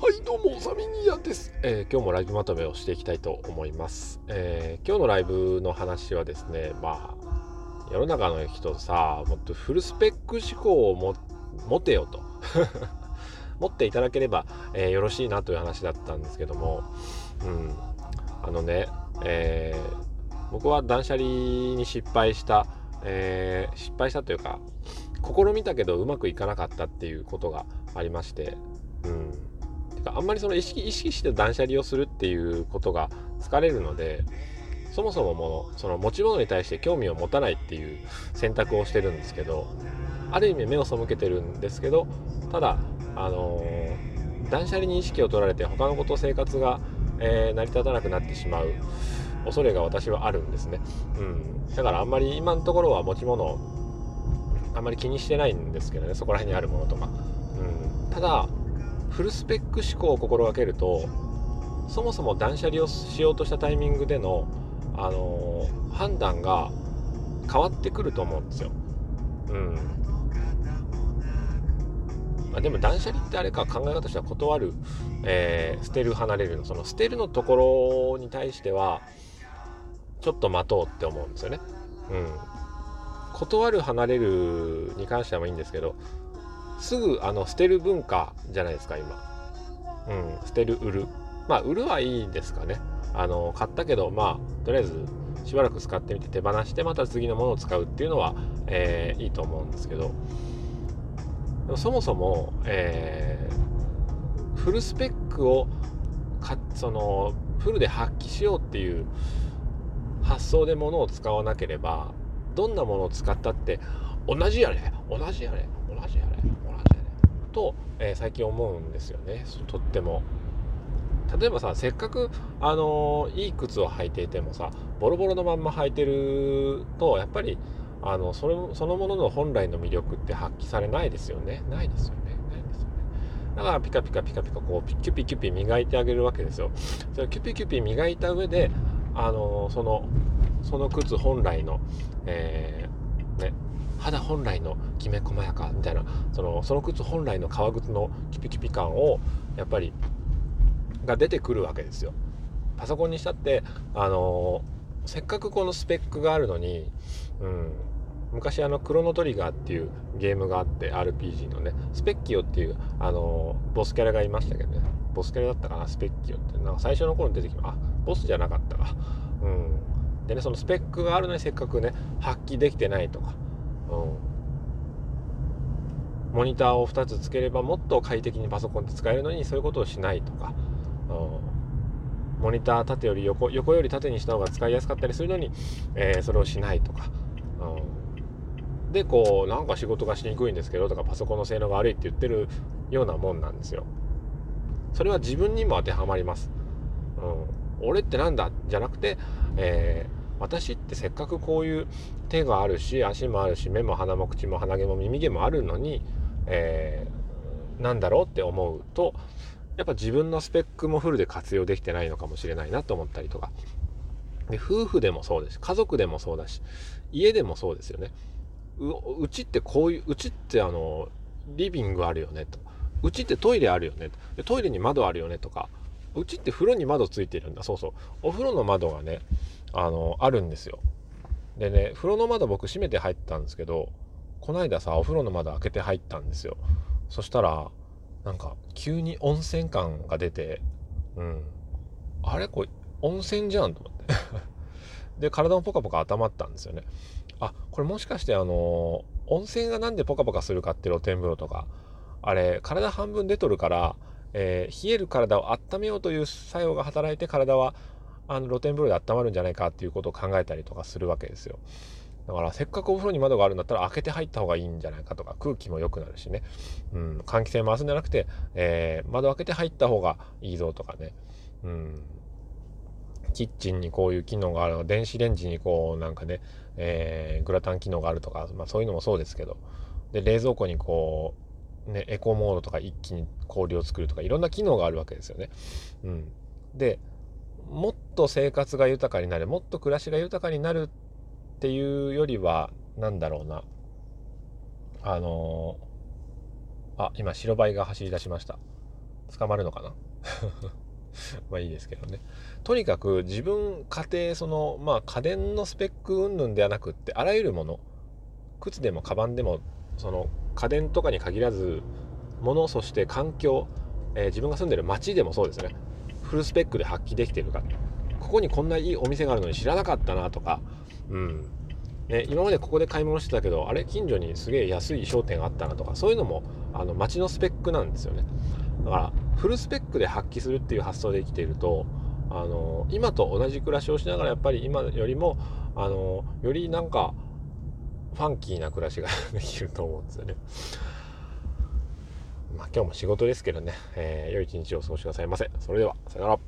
はいどうもサミニアです、えー、今日もライブまとめをしていきたいと思います、えー、今日のライブの話はですねまあ世の中の人さもっとフルスペック思考をも持てよと。持っていただければ、えー、よろしいなという話だったんですけどもうん。あのね、え僕は断捨離に失敗した、え失敗したというか試みたけどうまくいかなかったっていうことがありましてあんまりその意識意識して断捨離をするっていうことが疲れるのでそもそもものその持ち物に対して興味を持たないっていう選択をしてるんですけどある意味目を背けてるんですけどただあのー、断捨離に意識を取られて他のこと生活が、えー、成り立たなくなってしまう恐れが私はあるんですね、うん、だからあんまり今のところは持ち物あんまり気にしてないんですけどねそこら辺にあるものとか、うん、ただフルスペック思考を心がけるとそもそも断捨離をしようとしたタイミングでの、あのー、判断が変わってくると思うんですよ。うんまあ、でも断捨離ってあれか考え方としては断る、えー、捨てる離れるのその捨てるのところに対してはちょっと待とうって思うんですよね。うん、断る離れるに関してはいいんですけどすぐあの捨てる文化じゃないですか今。うん捨てる売る。まあ売るはいいですかね。あの買ったけどまあとりあえずしばらく使ってみて手放してまた次のものを使うっていうのは、えー、いいと思うんですけど。もそもそも、えー、フルスペックをかそのフルで発揮しようっていう発想で物を使わなければどんなものを使ったって同じやね。同じやね。同じやね。と、えー、最近思うんですよね。とっても。例えばさせっかく、あのー、いい靴を履いていてもさボロボロのまんま履いてるとやっぱりあのそれそのものの本来の魅力って発揮されないですよね。ないですよね。ないですよね。だからピカピカピカピカこうキュピキュピ磨いてあげるわけですよ。それキュピキュピ磨いた上であのー、そのその靴本来の、えー、ね肌本来のきめ細やかみたいなそのその靴本来の革靴のキピキピ感をやっぱりが出てくるわけですよ。パソコンにしたってあのせっかくこのスペックがあるのに、うん、昔あのクロノトリガーっていうゲームがあって RPG のねスペッキオっていうあのボスキャラがいましたけどね。ボスキャラだったかな？スペッキオってなんか最初の頃に出てきまあボスじゃなかったか。うん。でねそのスペックがあるのにせっかくね発揮できてないとか。うん、モニターを2つつければもっと快適にパソコンで使えるのにそういうことをしないとか、うん、モニター縦より横横より縦にした方が使いやすかったりするのに、えー、それをしないとか、うん、でこうなんか仕事がしにくいんですけどとかパソコンの性能が悪いって言ってるようなもんなんですよ。それは自分にも当てはまります。うん、俺ってなんだ？じゃなくて、えー私ってせっかくこういう手があるし足もあるし目も鼻も口も鼻毛も耳毛もあるのに、えー、なんだろうって思うとやっぱ自分のスペックもフルで活用できてないのかもしれないなと思ったりとか。で夫婦でもそうです家族でもそうだし家でもそうですよね。うちってこういううちってあのリビングあるよねと。うちってトイレあるよねでトイレに窓あるよねとか。うちって風呂に窓ついてるんだ。そうそう。お風呂の窓がねあのあるんですよ。でね風呂の窓僕閉めて入ったんですけどこないださお風呂の窓開けて入ったんですよ。そしたらなんか急に温泉感が出てうん。あれ？これ温泉じゃんと思って。で体もポカポカ温まったんですよね。あこれもしかしてあの温泉がなんでポカポカするかって露天風呂とかあれ体半分出とるから、えー、冷える体を温めようという作用が働いて体はあの露天風呂で温まるんじゃないかっていうことを考えたりとかするわけですよ。だからせっかくお風呂に窓があるんだったら開けて入った方がいいんじゃないかとか空気も良くなるしね、うん、換気扇回すんじゃなくて、えー、窓開けて入った方がいいぞとかね、うん、キッチンにこういう機能がある電子レンジにこうなんかね、えー、グラタン機能があるとか、まあ、そういうのもそうですけど。で冷蔵庫にこう、ね、エコモードとか一気に氷を作るとかいろんな機能があるわけですよね。うん、でもっと生活が豊かになるもっと暮らしが豊かになるっていうよりは何だろうな。あのー、あ今白バイが走り出しました。捕まるのかな？まあいいですけどね。とにかく自分家庭そのまあ家電のスペック云々ではなくってあらゆるもの靴でもカバンでもその家電とかに限らず物そして環境、えー、自分が住んでる街でもそうですね。フルスペックで発揮できてるか。ここにこんないいお店があるのに知らなかったなとか。うん。ね、今までここで買い物してたけどあれ？近所にすげえ安い商店があったなとか。そういうのもあの街のスペックなんですよね。だからフルスペックで発揮するっていう発想で生きているとあの今と同じ暮らしをしながらやっぱり今よりもあのよりなんかファンキーな暮らしができると思うんですよね。まあ今日も仕事ですけどね、えー、良い一日をお過ごしくださいませ。それでは、さよなら。